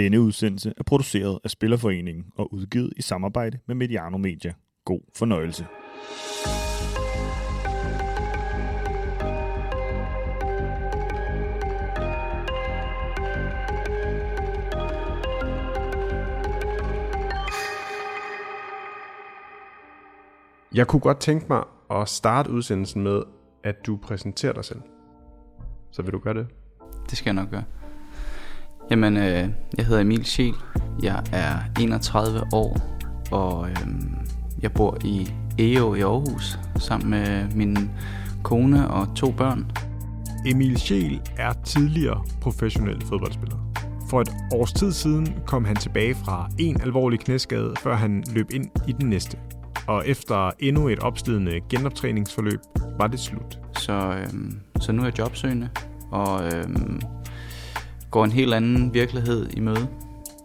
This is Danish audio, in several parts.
Denne udsendelse er produceret af Spillerforeningen og udgivet i samarbejde med Mediano Media. God fornøjelse. Jeg kunne godt tænke mig at starte udsendelsen med, at du præsenterer dig selv. Så vil du gøre det? Det skal jeg nok gøre. Jamen, øh, jeg hedder Emil Schiel. Jeg er 31 år, og øh, jeg bor i EO i Aarhus sammen med min kone og to børn. Emil Schiel er tidligere professionel fodboldspiller. For et års tid siden kom han tilbage fra en alvorlig knæskade, før han løb ind i den næste. Og efter endnu et opslidende genoptræningsforløb var det slut. Så, øh, så nu er jeg jobsøgende, og øh, går en helt anden virkelighed i møde.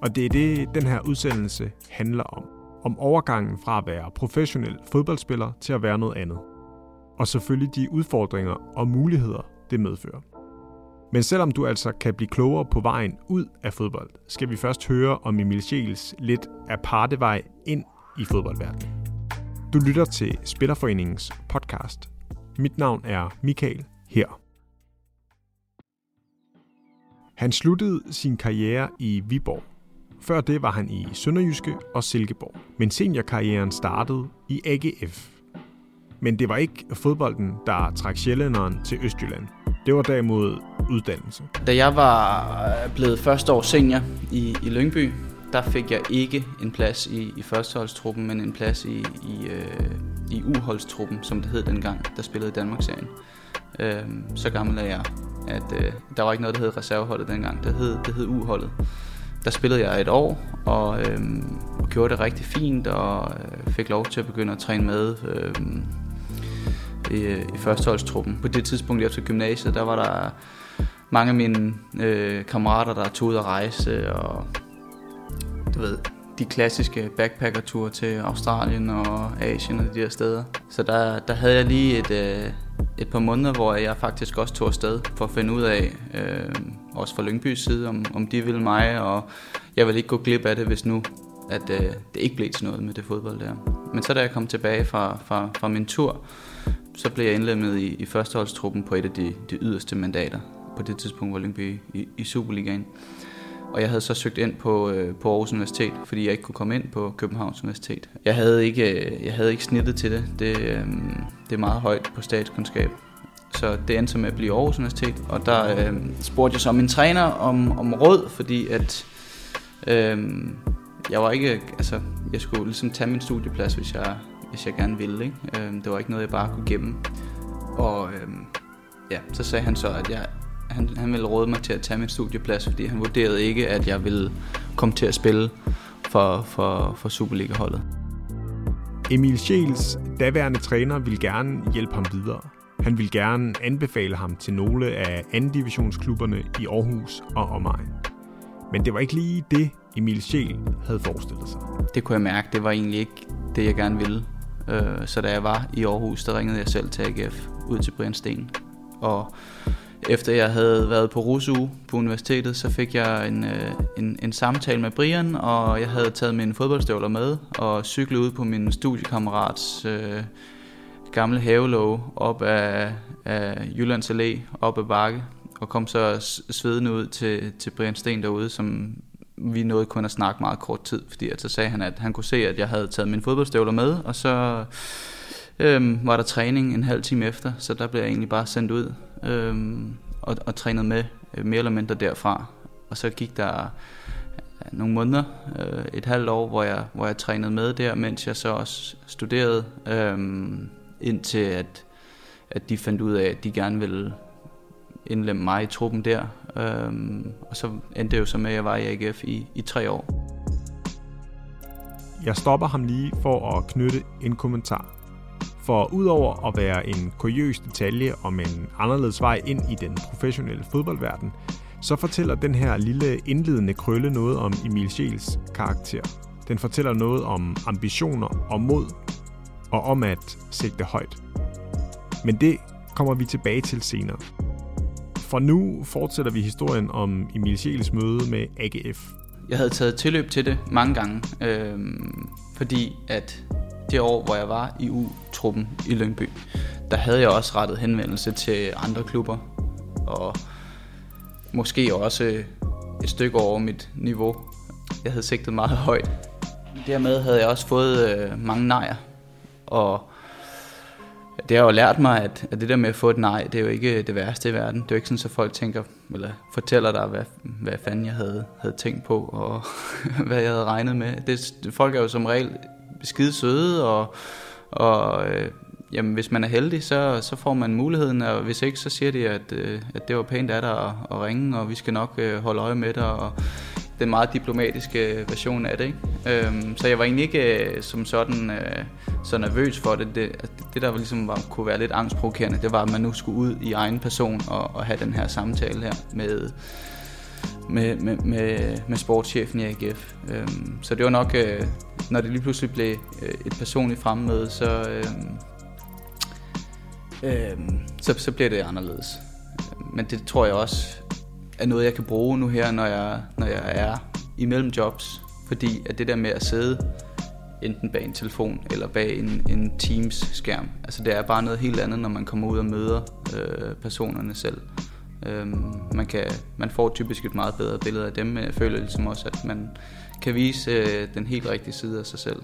Og det er det, den her udsendelse handler om. Om overgangen fra at være professionel fodboldspiller til at være noget andet. Og selvfølgelig de udfordringer og muligheder, det medfører. Men selvom du altså kan blive klogere på vejen ud af fodbold, skal vi først høre om Emil Schiels lidt aparte vej ind i fodboldverdenen. Du lytter til Spillerforeningens podcast. Mit navn er Michael her. Han sluttede sin karriere i Viborg. Før det var han i Sønderjyske og Silkeborg. Men seniorkarrieren startede i AGF. Men det var ikke fodbolden, der trak sjællænderen til Østjylland. Det var derimod uddannelse. Da jeg var øh, blevet første år senior i, i Lyngby, der fik jeg ikke en plads i, i førsteholdstruppen, men en plads i, i, øh, i uholdstruppen, som det hed dengang, der spillede i Danmarksserien. Øh, så gammel er jeg, at øh, der var ikke noget, der hed reserveholdet dengang. Det hed, det hed uholdet. Der spillede jeg et år, og, øh, og gjorde det rigtig fint, og øh, fik lov til at begynde at træne med øhm, øh, i, i førsteholdstruppen. På det tidspunkt efter gymnasiet, der var der mange af mine øh, kammerater, der tog ud at rejse, og du ved, de klassiske backpackerture til Australien og Asien og de der steder. Så der, der havde jeg lige et, øh, et par måneder, hvor jeg faktisk også tog afsted for at finde ud af, øh, også fra Lyngbys side, om, om de ville mig, og jeg ville ikke gå glip af det, hvis nu at øh, det ikke blev til noget med det fodbold der. Men så da jeg kom tilbage fra, fra, fra min tur, så blev jeg indlemmet i, i førsteholdstruppen på et af de, de yderste mandater. På det tidspunkt var Lyngby i, i Superligaen. Og jeg havde så søgt ind på, øh, på Aarhus Universitet, fordi jeg ikke kunne komme ind på Københavns Universitet. Jeg havde ikke, øh, jeg havde ikke snittet til det. Det, øh, det er meget højt på statskundskab. Så det endte med at blive Aarhus Universitet. Og der øh, spurgte jeg så min træner om, om råd, fordi at øh, jeg var ikke, altså, jeg skulle ligesom tage min studieplads, hvis jeg, hvis jeg gerne ville. Ikke? Øh, det var ikke noget, jeg bare kunne gemme. Og øh, ja, så sagde han så, at jeg han, han ville råde mig til at tage min studieplads, fordi han vurderede ikke, at jeg ville komme til at spille for, for, for Superliga-holdet. Emil Scheels daværende træner ville gerne hjælpe ham videre. Han ville gerne anbefale ham til nogle af anden divisionsklubberne i Aarhus og omegn. Men det var ikke lige det, Emil Scheel havde forestillet sig. Det kunne jeg mærke, det var egentlig ikke det, jeg gerne ville. Øh, så da jeg var i Aarhus, der ringede jeg selv til AGF ud til Brian Sten. Og efter jeg havde været på RUSU på universitetet, så fik jeg en, øh, en, en samtale med Brian, og jeg havde taget mine fodboldstøvler med og cyklet ud på min studiekammerats øh, gamle havelåg op af, af Jyllands Allé, op ad bakke, og kom så svedende ud til, til Brian Sten derude, som vi nåede kun at snakke meget kort tid, fordi at så sagde han, at han kunne se, at jeg havde taget mine fodboldstøvler med, og så øhm, var der træning en halv time efter, så der blev jeg egentlig bare sendt ud øhm, og, og trænet med øh, mere eller mindre derfra. Og så gik der nogle måneder, øh, et halvt år, hvor jeg, hvor jeg trænede med der, mens jeg så også studerede, øhm, indtil at, at de fandt ud af, at de gerne ville indlemme mig i truppen der. Øhm, og så endte det jo så med, at jeg var i AGF i, i tre år. Jeg stopper ham lige for at knytte en kommentar. For udover at være en kuriøs detalje om en anderledes vej ind i den professionelle fodboldverden, så fortæller den her lille indledende krølle noget om Emil Scheels karakter. Den fortæller noget om ambitioner og mod, og om at sigte højt. Men det kommer vi tilbage til senere. For nu fortsætter vi historien om Emil Scheels møde med AGF. jeg havde taget tilløb til det mange gange, øh, fordi at det år, hvor jeg var i U-truppen i Lyngby, der havde jeg også rettet henvendelse til andre klubber, og måske også øh, et stykke over mit niveau. Jeg havde sigtet meget højt. Dermed havde jeg også fået øh, mange nejer, og det har jo lært mig, at, at det der med at få et nej, det er jo ikke det værste i verden. Det er jo ikke sådan, at folk tænker, eller fortæller dig, hvad, hvad fanden jeg havde, havde tænkt på, og hvad jeg havde regnet med. Det, folk er jo som regel skide søde, og, og øh, jamen, hvis man er heldig, så, så får man muligheden, og hvis ikke, så siger de, at, øh, at det var pænt af dig at, at ringe, og vi skal nok øh, holde øje med dig, og den meget diplomatiske øh, version af det. Ikke? Øhm, så jeg var egentlig ikke øh, som sådan øh, så nervøs for det. Det, det der ligesom var, kunne være lidt angstprovokerende, det var, at man nu skulle ud i egen person og, og have den her samtale her med, med, med, med, med sportschefen i AGF. Øhm, så det var nok, øh, når det lige pludselig blev øh, et personligt fremmøde, så, øh, øh, så, så bliver det anderledes. Men det tror jeg også er noget, jeg kan bruge nu her, når jeg, når jeg er imellem jobs. Fordi at det der med at sidde enten bag en telefon eller bag en, en Teams-skærm, altså det er bare noget helt andet, når man kommer ud og møder øh, personerne selv. Øh, man, kan, man får typisk et meget bedre billede af dem, men jeg føler ligesom også, at man kan vise øh, den helt rigtige side af sig selv.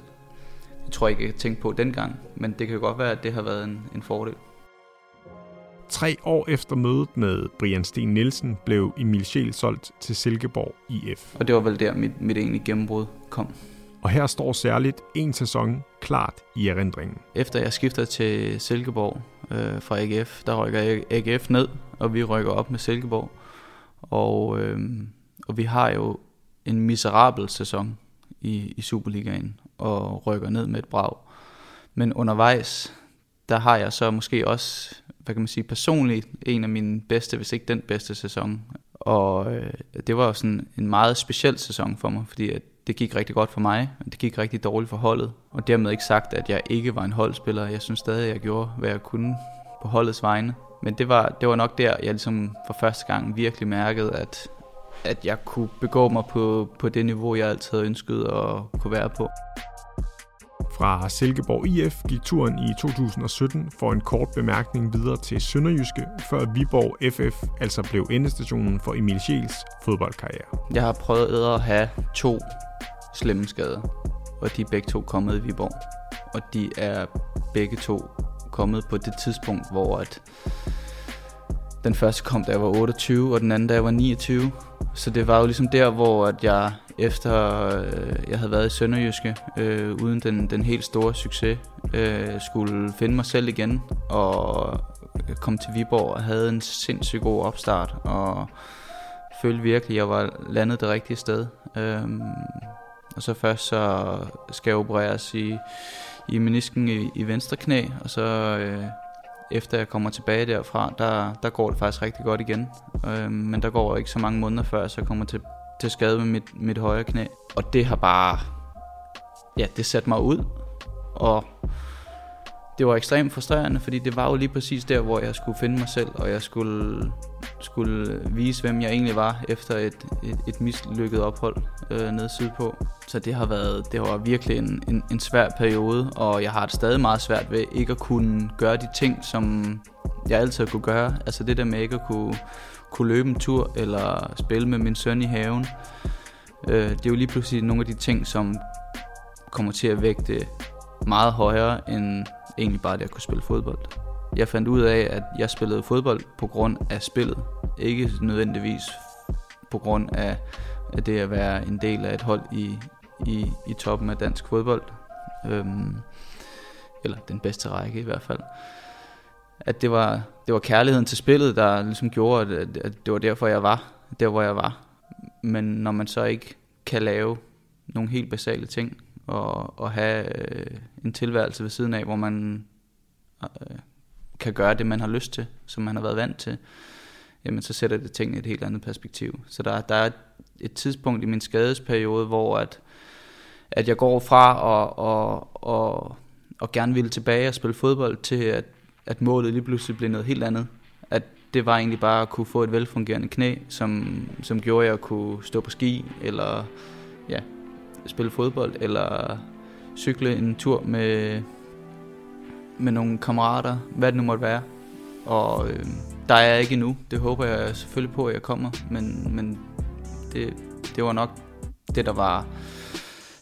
Det tror jeg ikke, jeg tænkte på dengang, men det kan godt være, at det har været en, en fordel. Tre år efter mødet med Brian Sten Nielsen blev Emil Scheel solgt til Silkeborg IF. Og det var vel der, mit, mit egentlige gennembrud kom. Og her står særligt en sæson klart i erindringen. Efter jeg skifter til Silkeborg øh, fra AGF, der rykker AGF ned, og vi rykker op med Silkeborg. Og, øh, og vi har jo en miserabel sæson i, i Superligaen og rykker ned med et brag. Men undervejs, der har jeg så måske også, hvad kan man sige, personligt en af mine bedste, hvis ikke den bedste sæson. Og øh, det var sådan en meget speciel sæson for mig, fordi at det gik rigtig godt for mig, og det gik rigtig dårligt for holdet. Og dermed ikke sagt, at jeg ikke var en holdspiller. Jeg synes stadig, at jeg gjorde, hvad jeg kunne på holdets vegne. Men det var, det var nok der, jeg ligesom for første gang virkelig mærkede, at, at jeg kunne begå mig på, på det niveau, jeg altid havde ønsket at kunne være på. Fra Silkeborg IF gik turen i 2017 for en kort bemærkning videre til Sønderjyske, før Viborg FF altså blev endestationen for Emil Schiels fodboldkarriere. Jeg har prøvet at have to slemme skader, og de er begge to kommet i Viborg. Og de er begge to kommet på det tidspunkt, hvor at den første kom, da jeg var 28, og den anden, da jeg var 29. Så det var jo ligesom der, hvor at jeg efter øh, jeg havde været i Sønderjyske, øh, uden den, den helt store succes, øh, skulle finde mig selv igen, og kom til Viborg og havde en sindssygt god opstart, og følte virkelig, at jeg var landet det rigtige sted. Øh, og så først så skal jeg opereres i, i menisken i, i venstre knæ, og så øh, efter jeg kommer tilbage derfra, der, der går det faktisk rigtig godt igen. Øh, men der går ikke så mange måneder før, så jeg kommer til, til skade med mit, mit højre knæ. Og det har bare, ja, det satte mig ud. Og det var ekstremt frustrerende, fordi det var jo lige præcis der, hvor jeg skulle finde mig selv, og jeg skulle, skulle vise, hvem jeg egentlig var efter et, et, et mislykket ophold øh, nede sydpå. Så det har været, det var virkelig en, en, en svær periode, og jeg har det stadig meget svært ved ikke at kunne gøre de ting, som jeg altid kunne gøre. Altså det der med ikke at kunne, kunne løbe en tur, eller spille med min søn i haven. Øh, det er jo lige pludselig nogle af de ting, som kommer til at vægte meget højere end egentlig bare det at kunne spille fodbold. Jeg fandt ud af, at jeg spillede fodbold på grund af spillet. Ikke nødvendigvis på grund af, det at være en del af et hold i, i, i toppen af dansk fodbold. Øhm, eller den bedste række i hvert fald. At det var, det var kærligheden til spillet, der ligesom gjorde, at, at det var derfor, jeg var der, hvor jeg var. Men når man så ikke kan lave nogle helt basale ting, og, og have øh, en tilværelse ved siden af, hvor man øh, kan gøre det, man har lyst til, som man har været vant til, jamen så sætter det tingene i et helt andet perspektiv. Så der, der er et tidspunkt i min skadesperiode, hvor at, at jeg går fra og, og, og, og gerne ville tilbage og spille fodbold, til at, at målet lige pludselig blev noget helt andet. At det var egentlig bare at kunne få et velfungerende knæ, som, som gjorde, at jeg kunne stå på ski, eller ja, spille fodbold, eller cykle en tur med, med nogle kammerater, hvad det nu måtte være. Og øh, der er jeg ikke endnu. Det håber jeg selvfølgelig på, at jeg kommer. Men, men det, det var nok det, der var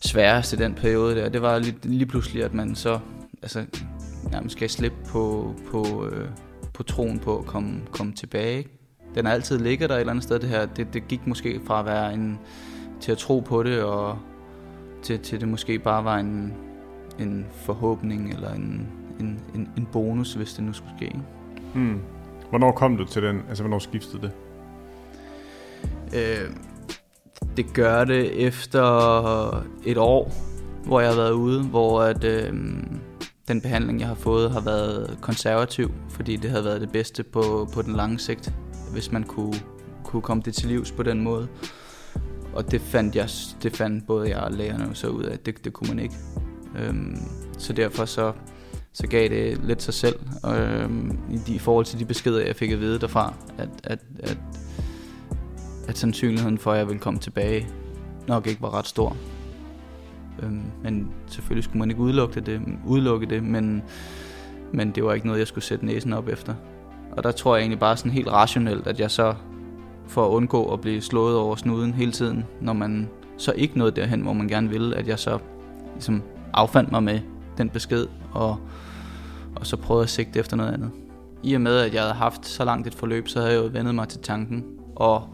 sværest i den periode der. Det var lige, lige pludselig, at man så altså, nærmest skal slippe på, på, øh, på troen på at komme, komme tilbage. Den har altid ligget der et eller andet sted, det her. Det, det gik måske fra at være en, til at tro på det, og til, til det måske bare var en, en forhåbning, eller en, en, en, en bonus, hvis det nu skulle ske. Mm. Hvornår kom du til den? Altså, hvornår skiftede det? Øh, det gør det efter et år, hvor jeg har været ude, hvor at, øh, den behandling, jeg har fået, har været konservativ, fordi det havde været det bedste på, på den lange sigt, hvis man kunne, kunne komme det til livs på den måde. Og det fandt, jeg, det fandt både jeg og lægerne så ud af, at det, det kunne man ikke. Øhm, så derfor så, så gav det lidt sig selv, øhm, i, de, i forhold til de beskeder, jeg fik at vide derfra, at, at, at, at sandsynligheden for, at jeg ville komme tilbage, nok ikke var ret stor. Øhm, men selvfølgelig skulle man ikke udelukke det, udelukke det men, men det var ikke noget, jeg skulle sætte næsen op efter. Og der tror jeg egentlig bare sådan helt rationelt, at jeg så for at undgå at blive slået over snuden hele tiden, når man så ikke nåede derhen, hvor man gerne ville, at jeg så ligesom affandt mig med den besked, og, og så prøvede at sigte efter noget andet. I og med, at jeg havde haft så langt et forløb, så havde jeg jo vendet mig til tanken, og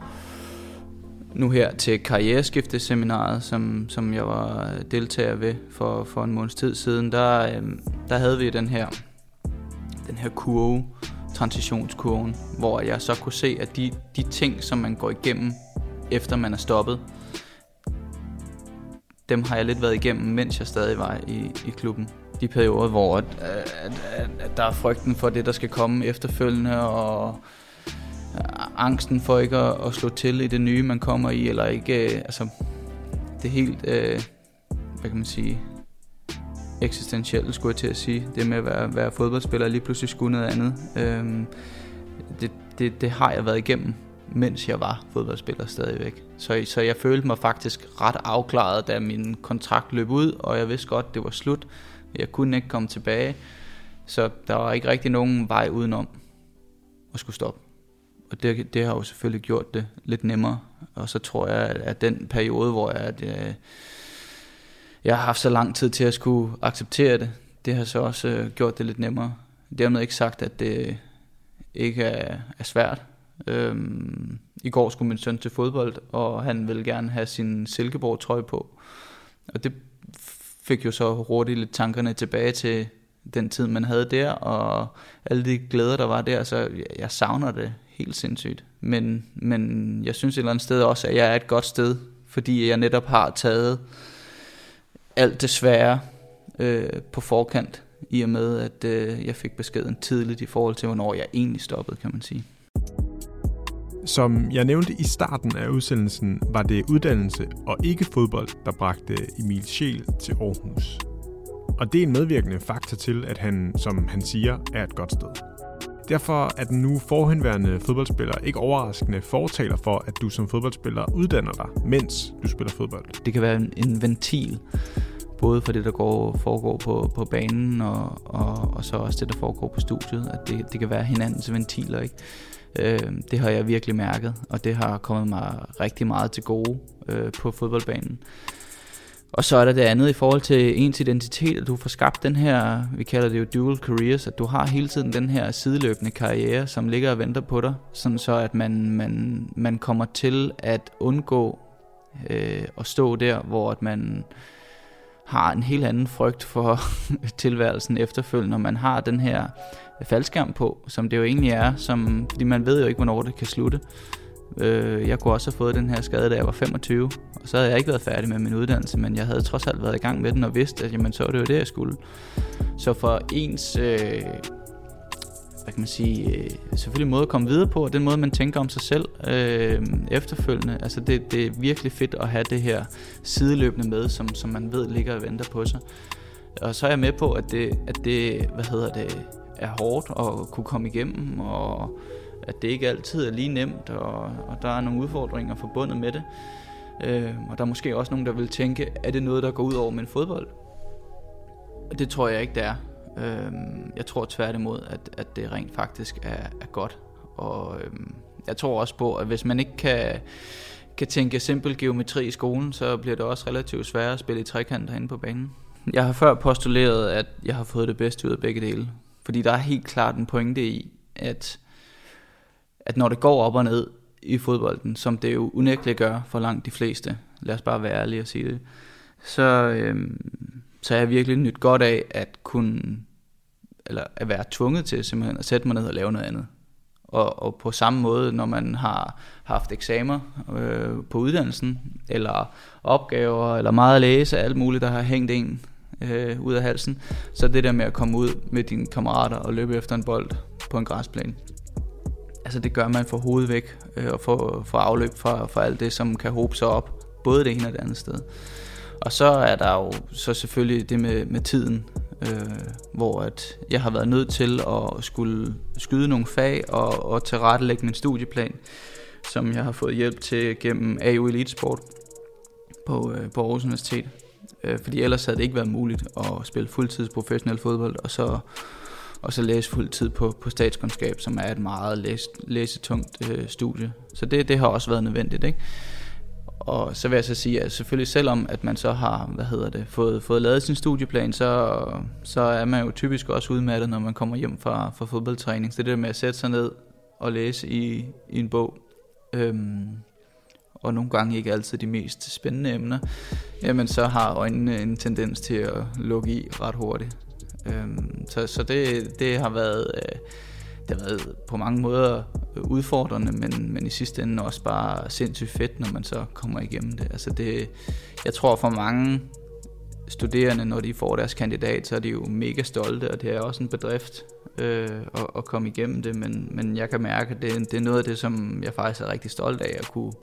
nu her til karriereskifteseminaret, som, som jeg var deltager ved for, for en måneds tid siden, der, øhm, der havde vi den her, den her kurve, transitionskurven, hvor jeg så kunne se, at de, de ting, som man går igennem, efter man er stoppet, dem har jeg lidt været igennem, mens jeg stadig var i, i klubben. De perioder, hvor at, at, at, at der er frygten for det, der skal komme efterfølgende, og øh, angsten for ikke at, at slå til i det nye, man kommer i, eller ikke, øh, altså, det helt, øh, hvad kan man sige, eksistentielt, skulle jeg til at sige. Det med at være, være fodboldspiller lige pludselig skulle noget andet. Øhm, det, det, det har jeg været igennem, mens jeg var fodboldspiller stadigvæk. Så, så jeg følte mig faktisk ret afklaret, da min kontrakt løb ud, og jeg vidste godt, det var slut. Jeg kunne ikke komme tilbage, så der var ikke rigtig nogen vej udenom at skulle stoppe og det, det har jo selvfølgelig gjort det lidt nemmere. Og så tror jeg, at den periode, hvor jeg, at, øh, jeg har haft så lang tid til at skulle acceptere det, det har så også øh, gjort det lidt nemmere. Dermed ikke sagt, at det ikke er, er svært. Øhm, I går skulle min søn til fodbold, og han ville gerne have sin Silkeborg-trøje på. Og det fik jo så hurtigt lidt tankerne tilbage til den tid, man havde der, og alle de glæder, der var der, så jeg savner det helt sindssygt. Men, men jeg synes et eller andet sted også, at jeg er et godt sted, fordi jeg netop har taget alt det svære øh, på forkant, i og med, at øh, jeg fik beskeden tidligt i forhold til, hvornår jeg egentlig stoppede, kan man sige. Som jeg nævnte i starten af udsendelsen, var det uddannelse og ikke fodbold, der bragte Emil Scheel til Aarhus. Og det er en medvirkende faktor til, at han, som han siger, er et godt sted. Derfor er den nu forhenværende fodboldspiller ikke overraskende fortaler for, at du som fodboldspiller uddanner dig, mens du spiller fodbold. Det kan være en ventil, både for det, der går, foregår på, på banen, og, og, og så også det, der foregår på studiet. At det, det kan være hinandens ventiler, ikke? Øh, det har jeg virkelig mærket, og det har kommet mig rigtig meget til gode øh, på fodboldbanen. Og så er der det andet i forhold til ens identitet, at du får skabt den her, vi kalder det jo dual careers, at du har hele tiden den her sideløbende karriere, som ligger og venter på dig, sådan så at man, man, man kommer til at undgå øh, at stå der, hvor at man har en helt anden frygt for tilværelsen efterfølgende, når man har den her faldskærm på, som det jo egentlig er, som, fordi man ved jo ikke, hvornår det kan slutte. Øh, jeg kunne også have fået den her skade, da jeg var 25, og så havde jeg ikke været færdig med min uddannelse, men jeg havde trods alt været i gang med den og vidste, at jamen, så var det jo det, jeg skulle. Så for ens, øh, hvad kan man sige, øh, selvfølgelig måde at komme videre på, og den måde, man tænker om sig selv øh, efterfølgende, altså det, det er virkelig fedt at have det her sideløbende med, som, som man ved ligger og venter på sig. Og så er jeg med på, at det, at det hvad hedder det, er hårdt at kunne komme igennem, og at det ikke altid er lige nemt, og, og der er nogle udfordringer forbundet med det. Øh, og der er måske også nogen, der vil tænke, er det noget, der går ud over min fodbold? Det tror jeg ikke, det er. Øh, jeg tror tværtimod, at, at det rent faktisk er, er godt. Og øh, jeg tror også på, at hvis man ikke kan, kan tænke simpel geometri i skolen, så bliver det også relativt sværere at spille i trekant herinde på banen. Jeg har før postuleret, at jeg har fået det bedste ud af begge dele. Fordi der er helt klart en pointe i, at, at når det går op og ned i fodbolden, som det jo unægteligt gør for langt de fleste, lad os bare være ærlige og sige det, så, øhm, så har jeg virkelig nyt godt af at kunne, eller at være tvunget til simpelthen at sætte mig ned og lave noget andet. Og, og på samme måde, når man har haft eksamener øh, på uddannelsen, eller opgaver, eller meget at læse, alt muligt, der har hængt en øh, ud af halsen, så det der med at komme ud med dine kammerater og løbe efter en bold på en græsplæne, altså det gør man for hovedet væk, øh, og for, for afløb for, for alt det, som kan håbe sig op, både det ene og det andet sted. Og så er der jo så selvfølgelig det med, med tiden, øh, hvor at jeg har været nødt til at skulle skyde nogle fag og, og tilrettelægge min studieplan, som jeg har fået hjælp til gennem AU Elite Sport på, øh, på Aarhus Universitet. Øh, fordi ellers havde det ikke været muligt at spille fuldtids professionel fodbold, og så, og så læse fuldtid på, på statskundskab, som er et meget læs, læsetungt øh, studie. Så det, det har også været nødvendigt, ikke? Og så vil jeg så sige, at selvfølgelig selvom at man så har, hvad hedder det, fået, fået lavet sin studieplan, så, så er man jo typisk også udmattet, når man kommer hjem fra, fra fodboldtræning. Så det der med at sætte sig ned og læse i, i en bog, øhm, og nogle gange ikke altid de mest spændende emner, jamen så har øjnene en tendens til at lukke i ret hurtigt. Øhm, så så det, det har været... Øh, det har været på mange måder udfordrende, men, men i sidste ende også bare sindssygt fedt, når man så kommer igennem det. Altså det jeg tror for mange studerende, når de får deres kandidat, så er de jo mega stolte, og det er også en bedrift øh, at, at komme igennem det, men, men jeg kan mærke, at det, det er noget af det, som jeg faktisk er rigtig stolt af at kunne,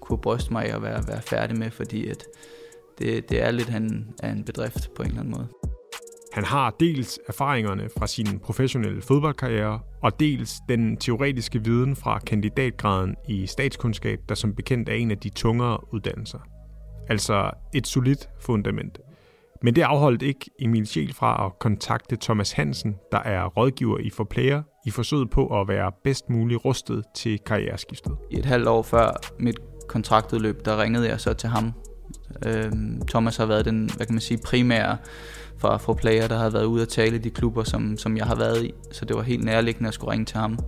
kunne bryste mig og være, være færdig med, fordi at det, det er lidt en, af en bedrift på en eller anden måde. Han har dels erfaringerne fra sin professionelle fodboldkarriere, og dels den teoretiske viden fra kandidatgraden i statskundskab, der som bekendt er en af de tungere uddannelser. Altså et solidt fundament. Men det afholdt ikke Emil Schiel fra at kontakte Thomas Hansen, der er rådgiver i Forplayer, i forsøget på at være bedst muligt rustet til karriereskiftet. Et halvt år før mit kontraktudløb, der ringede jeg så til ham. Øhm, Thomas har været den, hvad kan man sige, primære fra, for player, der har været ude at tale i de klubber, som, som jeg har været i. Så det var helt nærliggende at skulle ringe til ham.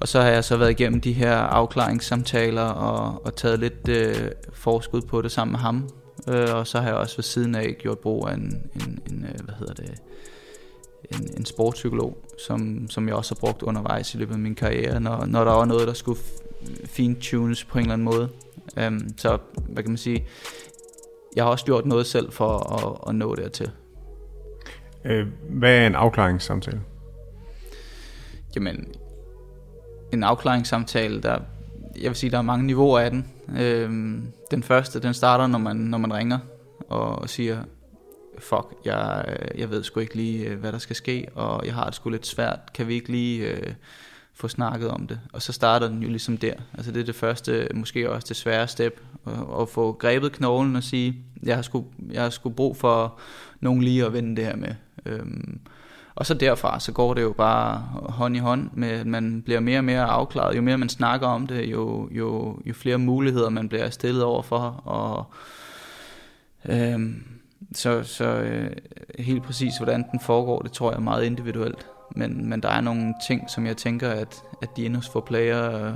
Og så har jeg så været igennem de her afklaringssamtaler og, og taget lidt øh, forskud på det sammen med ham. Øh, og så har jeg også ved siden af gjort brug af en, en, en øh, hvad hedder det, en, en sportspsykolog, som, som jeg også har brugt undervejs i løbet af min karriere, når, når der var noget, der skulle fine-tunes på en eller anden måde. Øhm, så hvad kan man sige, jeg har også gjort noget selv for at, at nå dertil. Øh, hvad er en afklaringssamtale? Jamen, en afklaringssamtale, der, jeg vil sige, der er mange niveauer af den. Øhm, den første, den starter, når man, når man ringer og siger, fuck, jeg, jeg ved sgu ikke lige, øh, hvad der skal ske, og jeg har det sgu lidt svært. Kan vi ikke lige øh, få snakket om det? Og så starter den jo ligesom der. Altså det er det første, måske også det svære step, at, at få grebet knoglen og sige, jeg har sgu, jeg har sgu brug for nogen lige at vende det her med. Øhm, og så derfra, så går det jo bare hånd i hånd med, at man bliver mere og mere afklaret. Jo mere man snakker om det, jo, jo, jo flere muligheder man bliver stillet over for. Og, øhm, så så øh, helt præcis, hvordan den foregår, det tror jeg er meget individuelt. Men, men der er nogle ting, som jeg tænker, at, at de endnu får player, øh,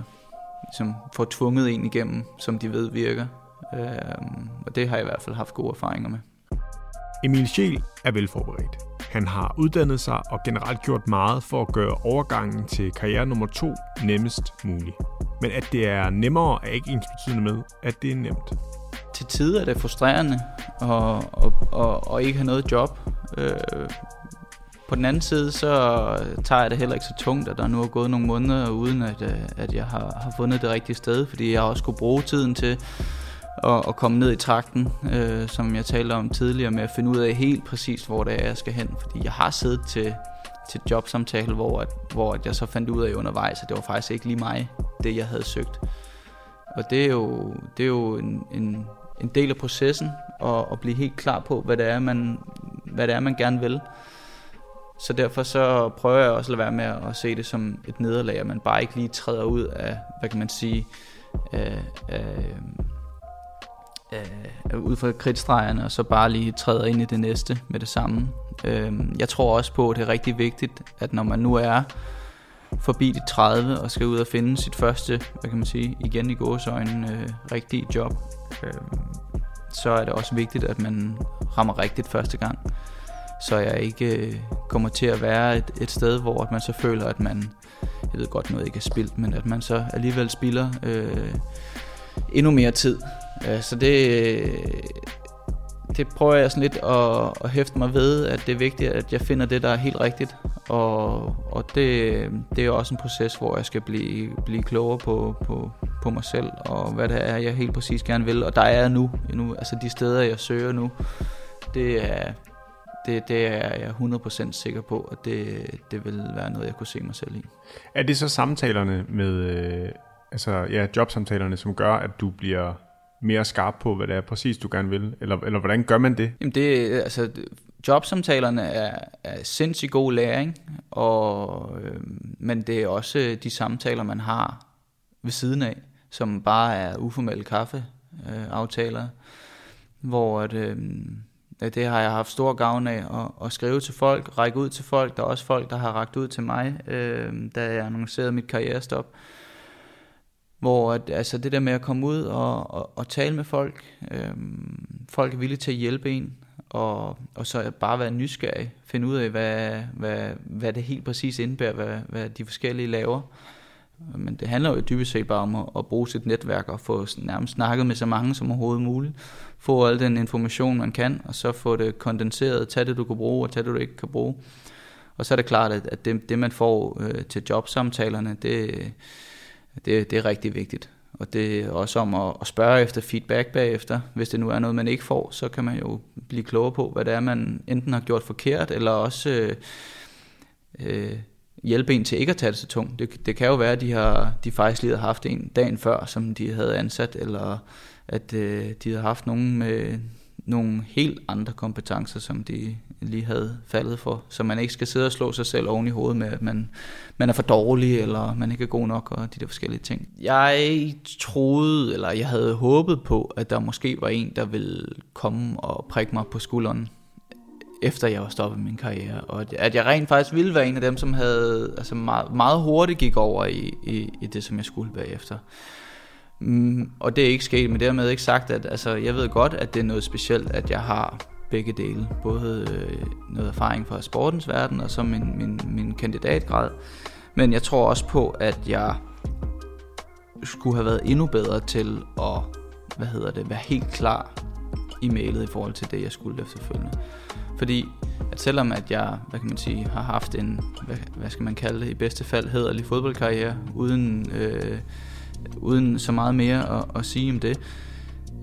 som får tvunget en igennem, som de ved virker. Øhm, og det har jeg i hvert fald haft gode erfaringer med. Emil Schiel er velforberedt. Han har uddannet sig og generelt gjort meget for at gøre overgangen til karriere nummer to nemmest mulig. Men at det er nemmere er ikke ens betydende med, at det er nemt. Til tider er det frustrerende at, at, at, at ikke have noget job. Øh, på den anden side, så tager jeg det heller ikke så tungt, at der nu er gået nogle måneder, uden at, øh, at jeg har, har fundet det rigtige sted, fordi jeg også kunne bruge tiden til at, at komme ned i trakten, øh, som jeg talte om tidligere, med at finde ud af helt præcist, hvor det er, jeg skal hen. Fordi jeg har siddet til til jobsamtale, hvor, at, hvor at jeg så fandt ud af undervejs, at det var faktisk ikke lige mig, det jeg havde søgt. Og det er jo, det er jo en, en, en del af processen, at, at blive helt klar på, hvad det er, man, hvad det er, man gerne vil. Så derfor så prøver jeg også at lade være med at se det som et nederlag, at man bare ikke lige træder ud af, hvad kan man sige, øh, øh, øh, ud fra kridtstregerne, og så bare lige træder ind i det næste med det samme. Øhm, jeg tror også på, at det er rigtig vigtigt, at når man nu er forbi de 30 og skal ud og finde sit første, hvad kan man sige, igen i gåsøjne, øh, rigtige job, øh, så er det også vigtigt, at man rammer rigtigt første gang. Så jeg ikke øh, kommer til at være et, et sted, hvor at man så føler, at man, jeg ved godt noget ikke er spildt, men at man så alligevel spilder øh, endnu mere tid. Så det, øh, det prøver jeg sådan lidt at, at hæfte mig ved, at det er vigtigt, at jeg finder det, der er helt rigtigt. Og, og det, det er også en proces, hvor jeg skal blive, blive klogere på, på, på mig selv, og hvad det er, jeg helt præcis gerne vil. Og der er jeg nu, nu altså de steder, jeg søger nu, det er, det, det er jeg 100% sikker på, at det, det vil være noget, jeg kunne se mig selv i. Er det så samtalerne med, øh, altså ja, jobsamtalerne, som gør, at du bliver mere skarp på, hvad det er præcis, du gerne vil? Eller, eller hvordan gør man det? Jamen det, altså, jobsamtalerne er, er sindssygt god læring, og, øh, men det er også de samtaler, man har ved siden af, som bare er uformelle kaffeaftaler, øh, hvor at, øh, Øh, det har jeg haft stor gavn af at, at skrive til folk, række ud til folk. Der er også folk, der har rækket ud til mig, øh, da jeg annoncerede mit karrierestop. Hvor at, altså det der med at komme ud og, og, og tale med folk, øh, folk er villige til at hjælpe en, og, og så bare være nysgerrig, finde ud af, hvad, hvad, hvad det helt præcis indebærer, hvad, hvad de forskellige laver. Men det handler jo dybest set bare om at, at bruge sit netværk og få nærmest snakket med så mange som overhovedet muligt. Få al den information, man kan, og så få det kondenseret, tage det, du kan bruge, og tage det, du ikke kan bruge. Og så er det klart, at det, det man får øh, til jobsamtalerne, det, det, det er rigtig vigtigt. Og det er også om at, at spørge efter feedback bagefter. Hvis det nu er noget, man ikke får, så kan man jo blive klogere på, hvad det er, man enten har gjort forkert, eller også øh, øh, hjælpe en til ikke at tage det så tungt. Det, det kan jo være, at de, har, de faktisk lige har haft en dagen før, som de havde ansat, eller at øh, de havde haft nogen med nogle helt andre kompetencer, som de lige havde faldet for. Så man ikke skal sidde og slå sig selv oven i hovedet med, at man, man er for dårlig, eller man ikke er god nok, og de der forskellige ting. Jeg troede, eller jeg havde håbet på, at der måske var en, der ville komme og prikke mig på skulderen, efter jeg var stoppet min karriere. Og at jeg rent faktisk ville være en af dem, som havde altså meget, meget hurtigt gik over i, i, i det, som jeg skulle bagefter. Mm, og det er ikke sket, men dermed ikke sagt, at altså, jeg ved godt, at det er noget specielt, at jeg har begge dele. Både øh, noget erfaring fra sportens verden, og så min, min, min kandidatgrad. Men jeg tror også på, at jeg skulle have været endnu bedre til at hvad hedder det, være helt klar i mailet i forhold til det, jeg skulle efterfølgende. Fordi at selvom at jeg, hvad kan man sige, har haft en, hvad, hvad skal man kalde det, i bedste fald hederlig fodboldkarriere, uden øh, uden så meget mere at, at sige om det,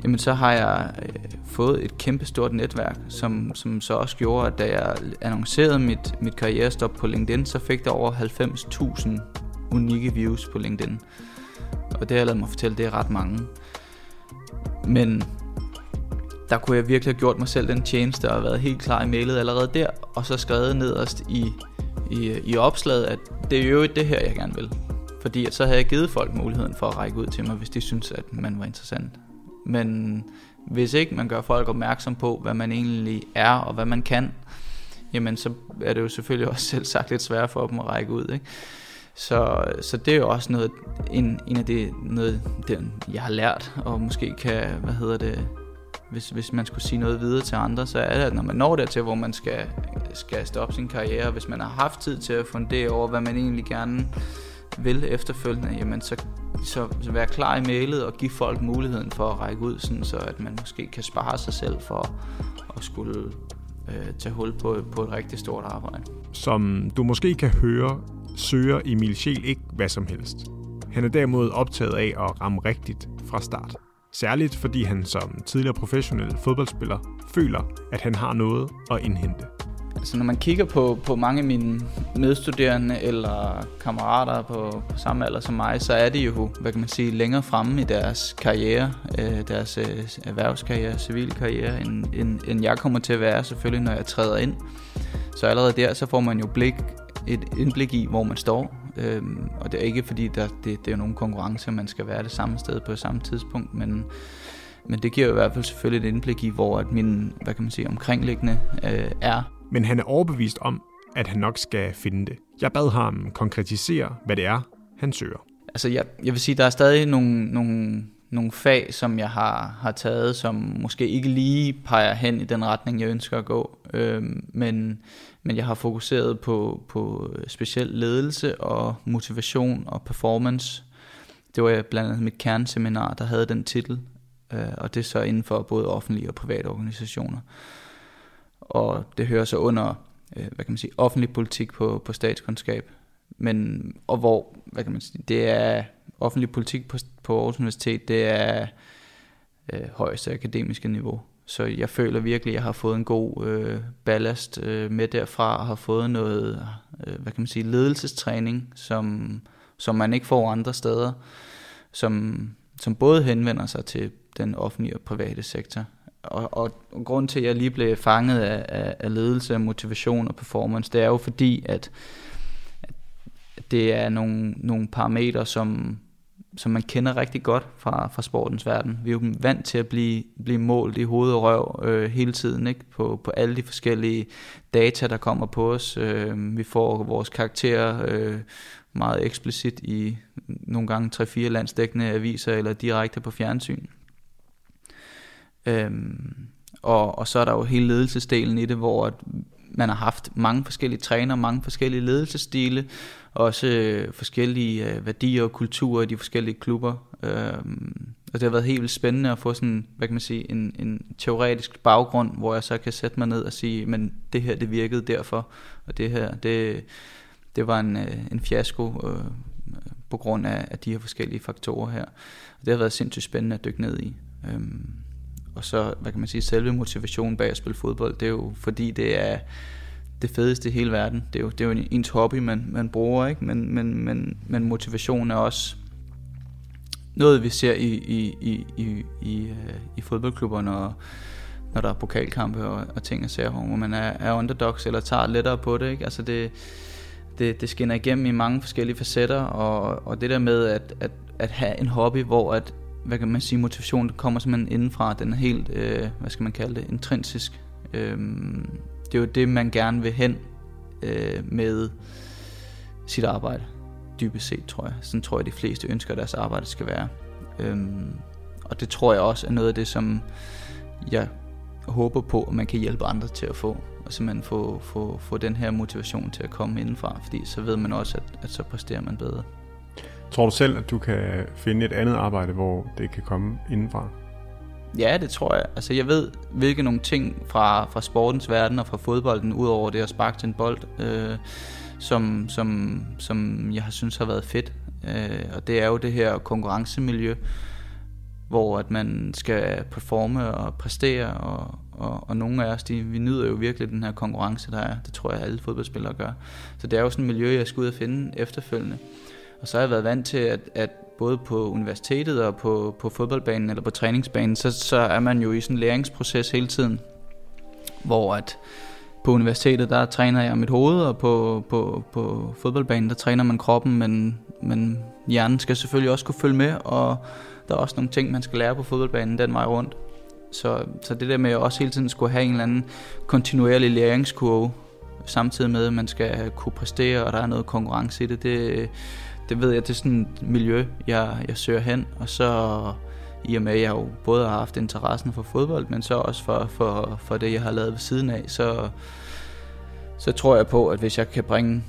jamen så har jeg øh, fået et kæmpestort netværk, som, som så også gjorde, at da jeg annoncerede mit, mit karrierestop på LinkedIn, så fik der over 90.000 unikke views på LinkedIn. Og det har jeg lavet mig fortælle, det er ret mange. Men der kunne jeg virkelig have gjort mig selv den tjeneste og været helt klar i mailet allerede der, og så skrevet nederst i, i, i opslaget, at det er jo det her, jeg gerne vil. Fordi så havde jeg givet folk muligheden for at række ud til mig, hvis de synes, at man var interessant. Men hvis ikke man gør folk opmærksom på, hvad man egentlig er og hvad man kan, jamen så er det jo selvfølgelig også selv sagt lidt svært for dem at række ud. Ikke? Så, så det er jo også noget, en, en af det, noget, det, jeg har lært, og måske kan, hvad hedder det, hvis, hvis man skulle sige noget videre til andre, så er det, at når man når dertil, hvor man skal, skal stoppe sin karriere, hvis man har haft tid til at fundere over, hvad man egentlig gerne vil efterfølgende, jamen så, så, så være klar i mailet og give folk muligheden for at række ud, sådan så at man måske kan spare sig selv for at skulle øh, tage hul på, på et rigtig stort arbejde. Som du måske kan høre, søger Emil Scheel ikke hvad som helst. Han er derimod optaget af at ramme rigtigt fra start. Særligt fordi han som tidligere professionel fodboldspiller føler, at han har noget at indhente. Altså når man kigger på, på mange af mine medstuderende eller kammerater på, på samme alder som mig, så er de jo, hvad kan man sige, længere fremme i deres karriere, øh, deres øh, erhvervskarriere, civil karriere, end, end, end jeg kommer til at være selvfølgelig, når jeg træder ind. Så allerede der, så får man jo blik, et indblik i, hvor man står. Øhm, og det er ikke fordi, der, det, det er jo nogle konkurrencer, man skal være det samme sted på samme tidspunkt, men, men det giver i hvert fald selvfølgelig et indblik i, hvor at min, hvad kan man sige, omkringliggende øh, er. Men han er overbevist om, at han nok skal finde det. Jeg bad ham konkretisere, hvad det er, han søger. Altså jeg, jeg vil sige, der er stadig nogle, nogle, nogle fag, som jeg har, har taget, som måske ikke lige peger hen i den retning, jeg ønsker at gå. Øh, men, men jeg har fokuseret på, på speciel ledelse og motivation og performance. Det var blandt andet mit kerneseminar, der havde den titel, øh, og det er så inden for både offentlige og private organisationer. Og det hører så under, øh, hvad kan man sige, offentlig politik på, på statskundskab. Men, og hvor, hvad kan man sige, det er offentlig politik på, på Aarhus Universitet, det er øh, højeste akademiske niveau. Så jeg føler virkelig, at jeg har fået en god øh, ballast øh, med derfra, og har fået noget, øh, hvad kan man sige, ledelsestræning, som, som man ikke får andre steder, som, som både henvender sig til den offentlige og private sektor. Og, og, og grund til, at jeg lige blev fanget af, af, af ledelse, motivation og performance, det er jo fordi, at, at det er nogle, nogle parametre, som, som man kender rigtig godt fra, fra sportens verden. Vi er jo vant til at blive, blive målt i hoved og røv øh, hele tiden ikke? På, på alle de forskellige data, der kommer på os. Øh, vi får vores karakterer øh, meget eksplicit i nogle gange 3-4 landsdækkende aviser eller direkte på fjernsyn. Øh, og, og så er der jo hele ledelsesdelen i det, hvor at man har haft mange forskellige træner, mange forskellige ledelsesstile, også øh, forskellige øh, værdier og kulturer i de forskellige klubber. Øh, og det har været helt vildt spændende at få sådan, hvad kan man sige, en, en teoretisk baggrund, hvor jeg så kan sætte mig ned og sige, men det her, det virkede derfor, og det her, det, det var en, øh, en fiasko øh, på grund af, af de her forskellige faktorer her. Og det har været sindssygt spændende at dykke ned i. Øh, og så, hvad kan man sige, selve motivationen bag at spille fodbold, det er jo fordi det er det fedeste i hele verden. Det er jo, det er jo ens hobby, man, man bruger, ikke? Men, men, men, men motivation er også noget, vi ser i, i, i, i, i, øh, i fodboldklubber, når, når der er pokalkampe og, og ting og sager, hvor man er, er underdogs eller tager lettere på det. Ikke? Altså det, det, det skinner igennem i mange forskellige facetter, og, og det der med at, at, at have en hobby, hvor at, hvad kan man sige, motivation kommer simpelthen indenfra, den er helt, øh, hvad skal man kalde det, intrinsisk. Øh, det er jo det, man gerne vil hen øh, med sit arbejde, dybest set, tror jeg. Sådan tror jeg, de fleste ønsker, at deres arbejde skal være. Øh, og det tror jeg også er noget af det, som jeg håber på, at man kan hjælpe andre til at få. Og simpelthen få, få, få den her motivation til at komme indenfra, fordi så ved man også, at, at så præsterer man bedre. Tror du selv, at du kan finde et andet arbejde, hvor det kan komme indenfra? Ja, det tror jeg. Altså, jeg ved, hvilke nogle ting fra, fra sportens verden og fra fodbolden, udover det at sparke til en bold, øh, som, som, som jeg har synes har været fedt. Øh, og det er jo det her konkurrencemiljø, hvor at man skal performe og præstere, og, og, og nogle af os, de, vi nyder jo virkelig den her konkurrence, der er. Det tror jeg, alle fodboldspillere gør. Så det er jo sådan et miljø, jeg skal ud og finde efterfølgende. Og så har jeg været vant til, at, at både på universitetet og på, på fodboldbanen eller på træningsbanen, så, så er man jo i sådan en læringsproces hele tiden, hvor at på universitetet, der træner jeg mit hoved, og på, på, på fodboldbanen, der træner man kroppen, men, men hjernen skal selvfølgelig også kunne følge med, og der er også nogle ting, man skal lære på fodboldbanen den vej rundt. Så, så det der med at også hele tiden skulle have en eller anden kontinuerlig læringskurve, samtidig med, at man skal kunne præstere, og der er noget konkurrence i det, det, det ved jeg, det er sådan et miljø, jeg, jeg søger hen, og så i og med, at jeg jo både har haft interessen for fodbold, men så også for, for, for det, jeg har lavet ved siden af, så, så tror jeg på, at hvis jeg kan bringe,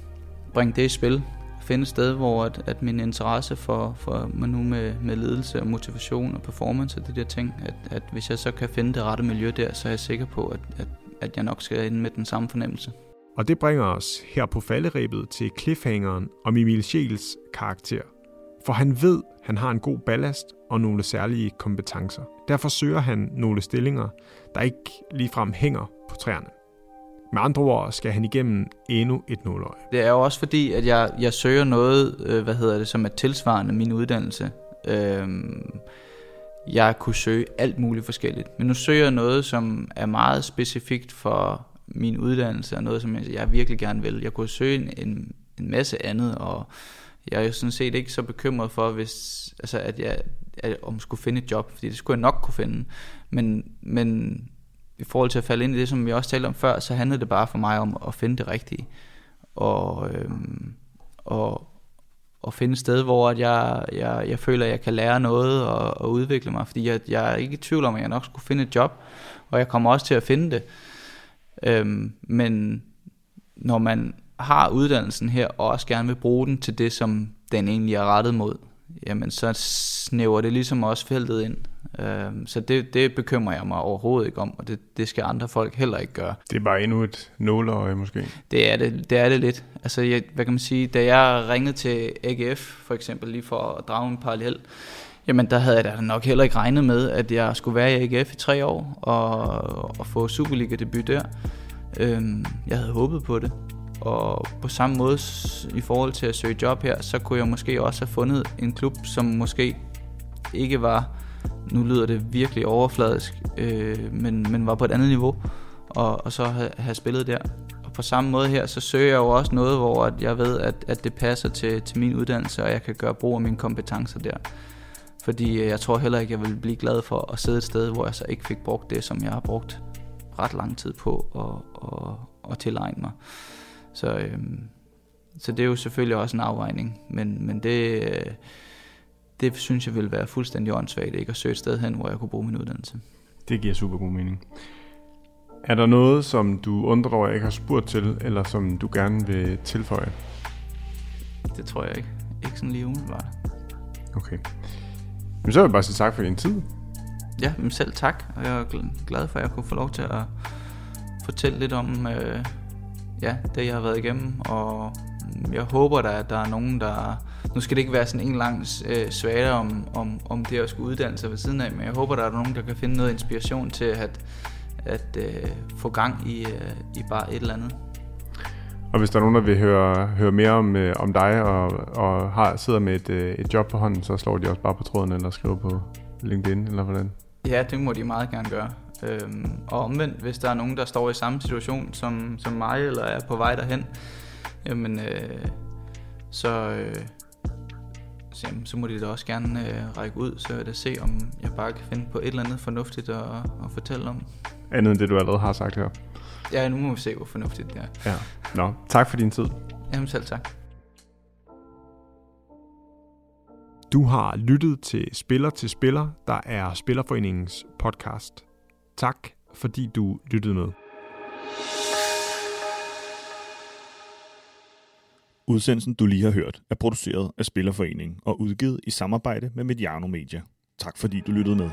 bringe det i spil, finde et sted, hvor at, at min interesse for, for mig nu med, med ledelse og motivation og performance og de der ting, at, at hvis jeg så kan finde det rette miljø der, så er jeg sikker på, at, at, at jeg nok skal ind med den samme fornemmelse. Og det bringer os her på falderæbet til cliffhangeren om Emil Schels karakter. For han ved, han har en god ballast og nogle særlige kompetencer. Derfor søger han nogle stillinger, der ikke ligefrem hænger på træerne. Med andre ord skal han igennem endnu et nåløje. Det er jo også fordi, at jeg, jeg søger noget, øh, hvad hedder det, som er tilsvarende min uddannelse. Øh, jeg kunne søge alt muligt forskelligt. Men nu søger jeg noget, som er meget specifikt for min uddannelse, og noget, som jeg, jeg virkelig gerne vil. Jeg kunne søge en, en, en masse andet, og jeg er jo sådan set ikke så bekymret for, hvis, altså, at jeg at, om skulle finde et job, fordi det skulle jeg nok kunne finde. Men, men i forhold til at falde ind i det, som vi også talte om før, så handlede det bare for mig om at finde det rigtige. Og, øhm, og, og finde et sted, hvor at jeg, jeg, jeg føler, at jeg kan lære noget og, og udvikle mig. Fordi jeg, jeg er ikke i tvivl om, at jeg nok skulle finde et job, og jeg kommer også til at finde det. Øhm, men når man har uddannelsen her, og også gerne vil bruge den til det, som den egentlig er rettet mod, jamen så snæver det ligesom også feltet ind. Øhm, så det, det bekymrer jeg mig overhovedet ikke om, og det, det skal andre folk heller ikke gøre. Det er bare endnu et nåleøje måske? Det er det, det, er det lidt. Altså, jeg, hvad kan man sige, da jeg ringede til AGF for eksempel, lige for at drage en parallel, jamen der havde jeg da nok heller ikke regnet med, at jeg skulle være i AGF i tre år og, og få Superliga-debut der. Øhm, jeg havde håbet på det, og på samme måde i forhold til at søge job her, så kunne jeg måske også have fundet en klub, som måske ikke var, nu lyder det virkelig overfladisk, øh, men, men var på et andet niveau, og, og så have, have spillet der. Og på samme måde her, så søger jeg jo også noget, hvor at jeg ved, at, at det passer til, til min uddannelse, og jeg kan gøre brug af mine kompetencer der. Fordi jeg tror heller ikke, jeg vil blive glad for at sidde et sted, hvor jeg så ikke fik brugt det, som jeg har brugt ret lang tid på at, at, at tilegne mig. Så, øhm, så det er jo selvfølgelig også en afvejning, men, men det, øh, det synes jeg vil være fuldstændig åndssvagt, ikke at søge et sted hen, hvor jeg kunne bruge min uddannelse. Det giver super god mening. Er der noget, som du undrer over, jeg ikke har spurgt til, eller som du gerne vil tilføje? Det tror jeg ikke. Ikke sådan lige umiddelbart. Okay. Men så vil jeg bare sige tak for din tid. Ja, men selv tak. Og jeg er glad for, at jeg kunne få lov til at fortælle lidt om, øh, ja, det jeg har været igennem, og jeg håber da, at der er nogen, der... Nu skal det ikke være sådan en lang øh, svage om, om, om det at skulle uddanne sig ved siden af, men jeg håber, der er nogen, der kan finde noget inspiration til at, at øh, få gang i, øh, i bare et eller andet. Og hvis der er nogen, der vil høre, høre mere om, øh, om dig og, og har, sidder med et, øh, et job på hånden, så slår de også bare på tråden eller skriver på LinkedIn, eller hvordan? Ja, det må de meget gerne gøre. Øhm, og omvendt, hvis der er nogen, der står i samme situation som, som mig, eller er på vej derhen, jamen, øh, så, øh, så, jamen, så må de da også gerne øh, række ud, så jeg da se, om jeg bare kan finde på et eller andet fornuftigt at, at fortælle om. Andet end det, du allerede har sagt her. Ja, nu må vi se, hvor fornuftigt det er. Ja. Nå, tak for din tid. Jamen selv tak. Du har lyttet til Spiller til Spiller, der er Spillerforeningens podcast. Tak, fordi du lyttede med. Udsendelsen, du lige har hørt, er produceret af Spillerforeningen og udgivet i samarbejde med Mediano Media. Tak fordi du lyttede med.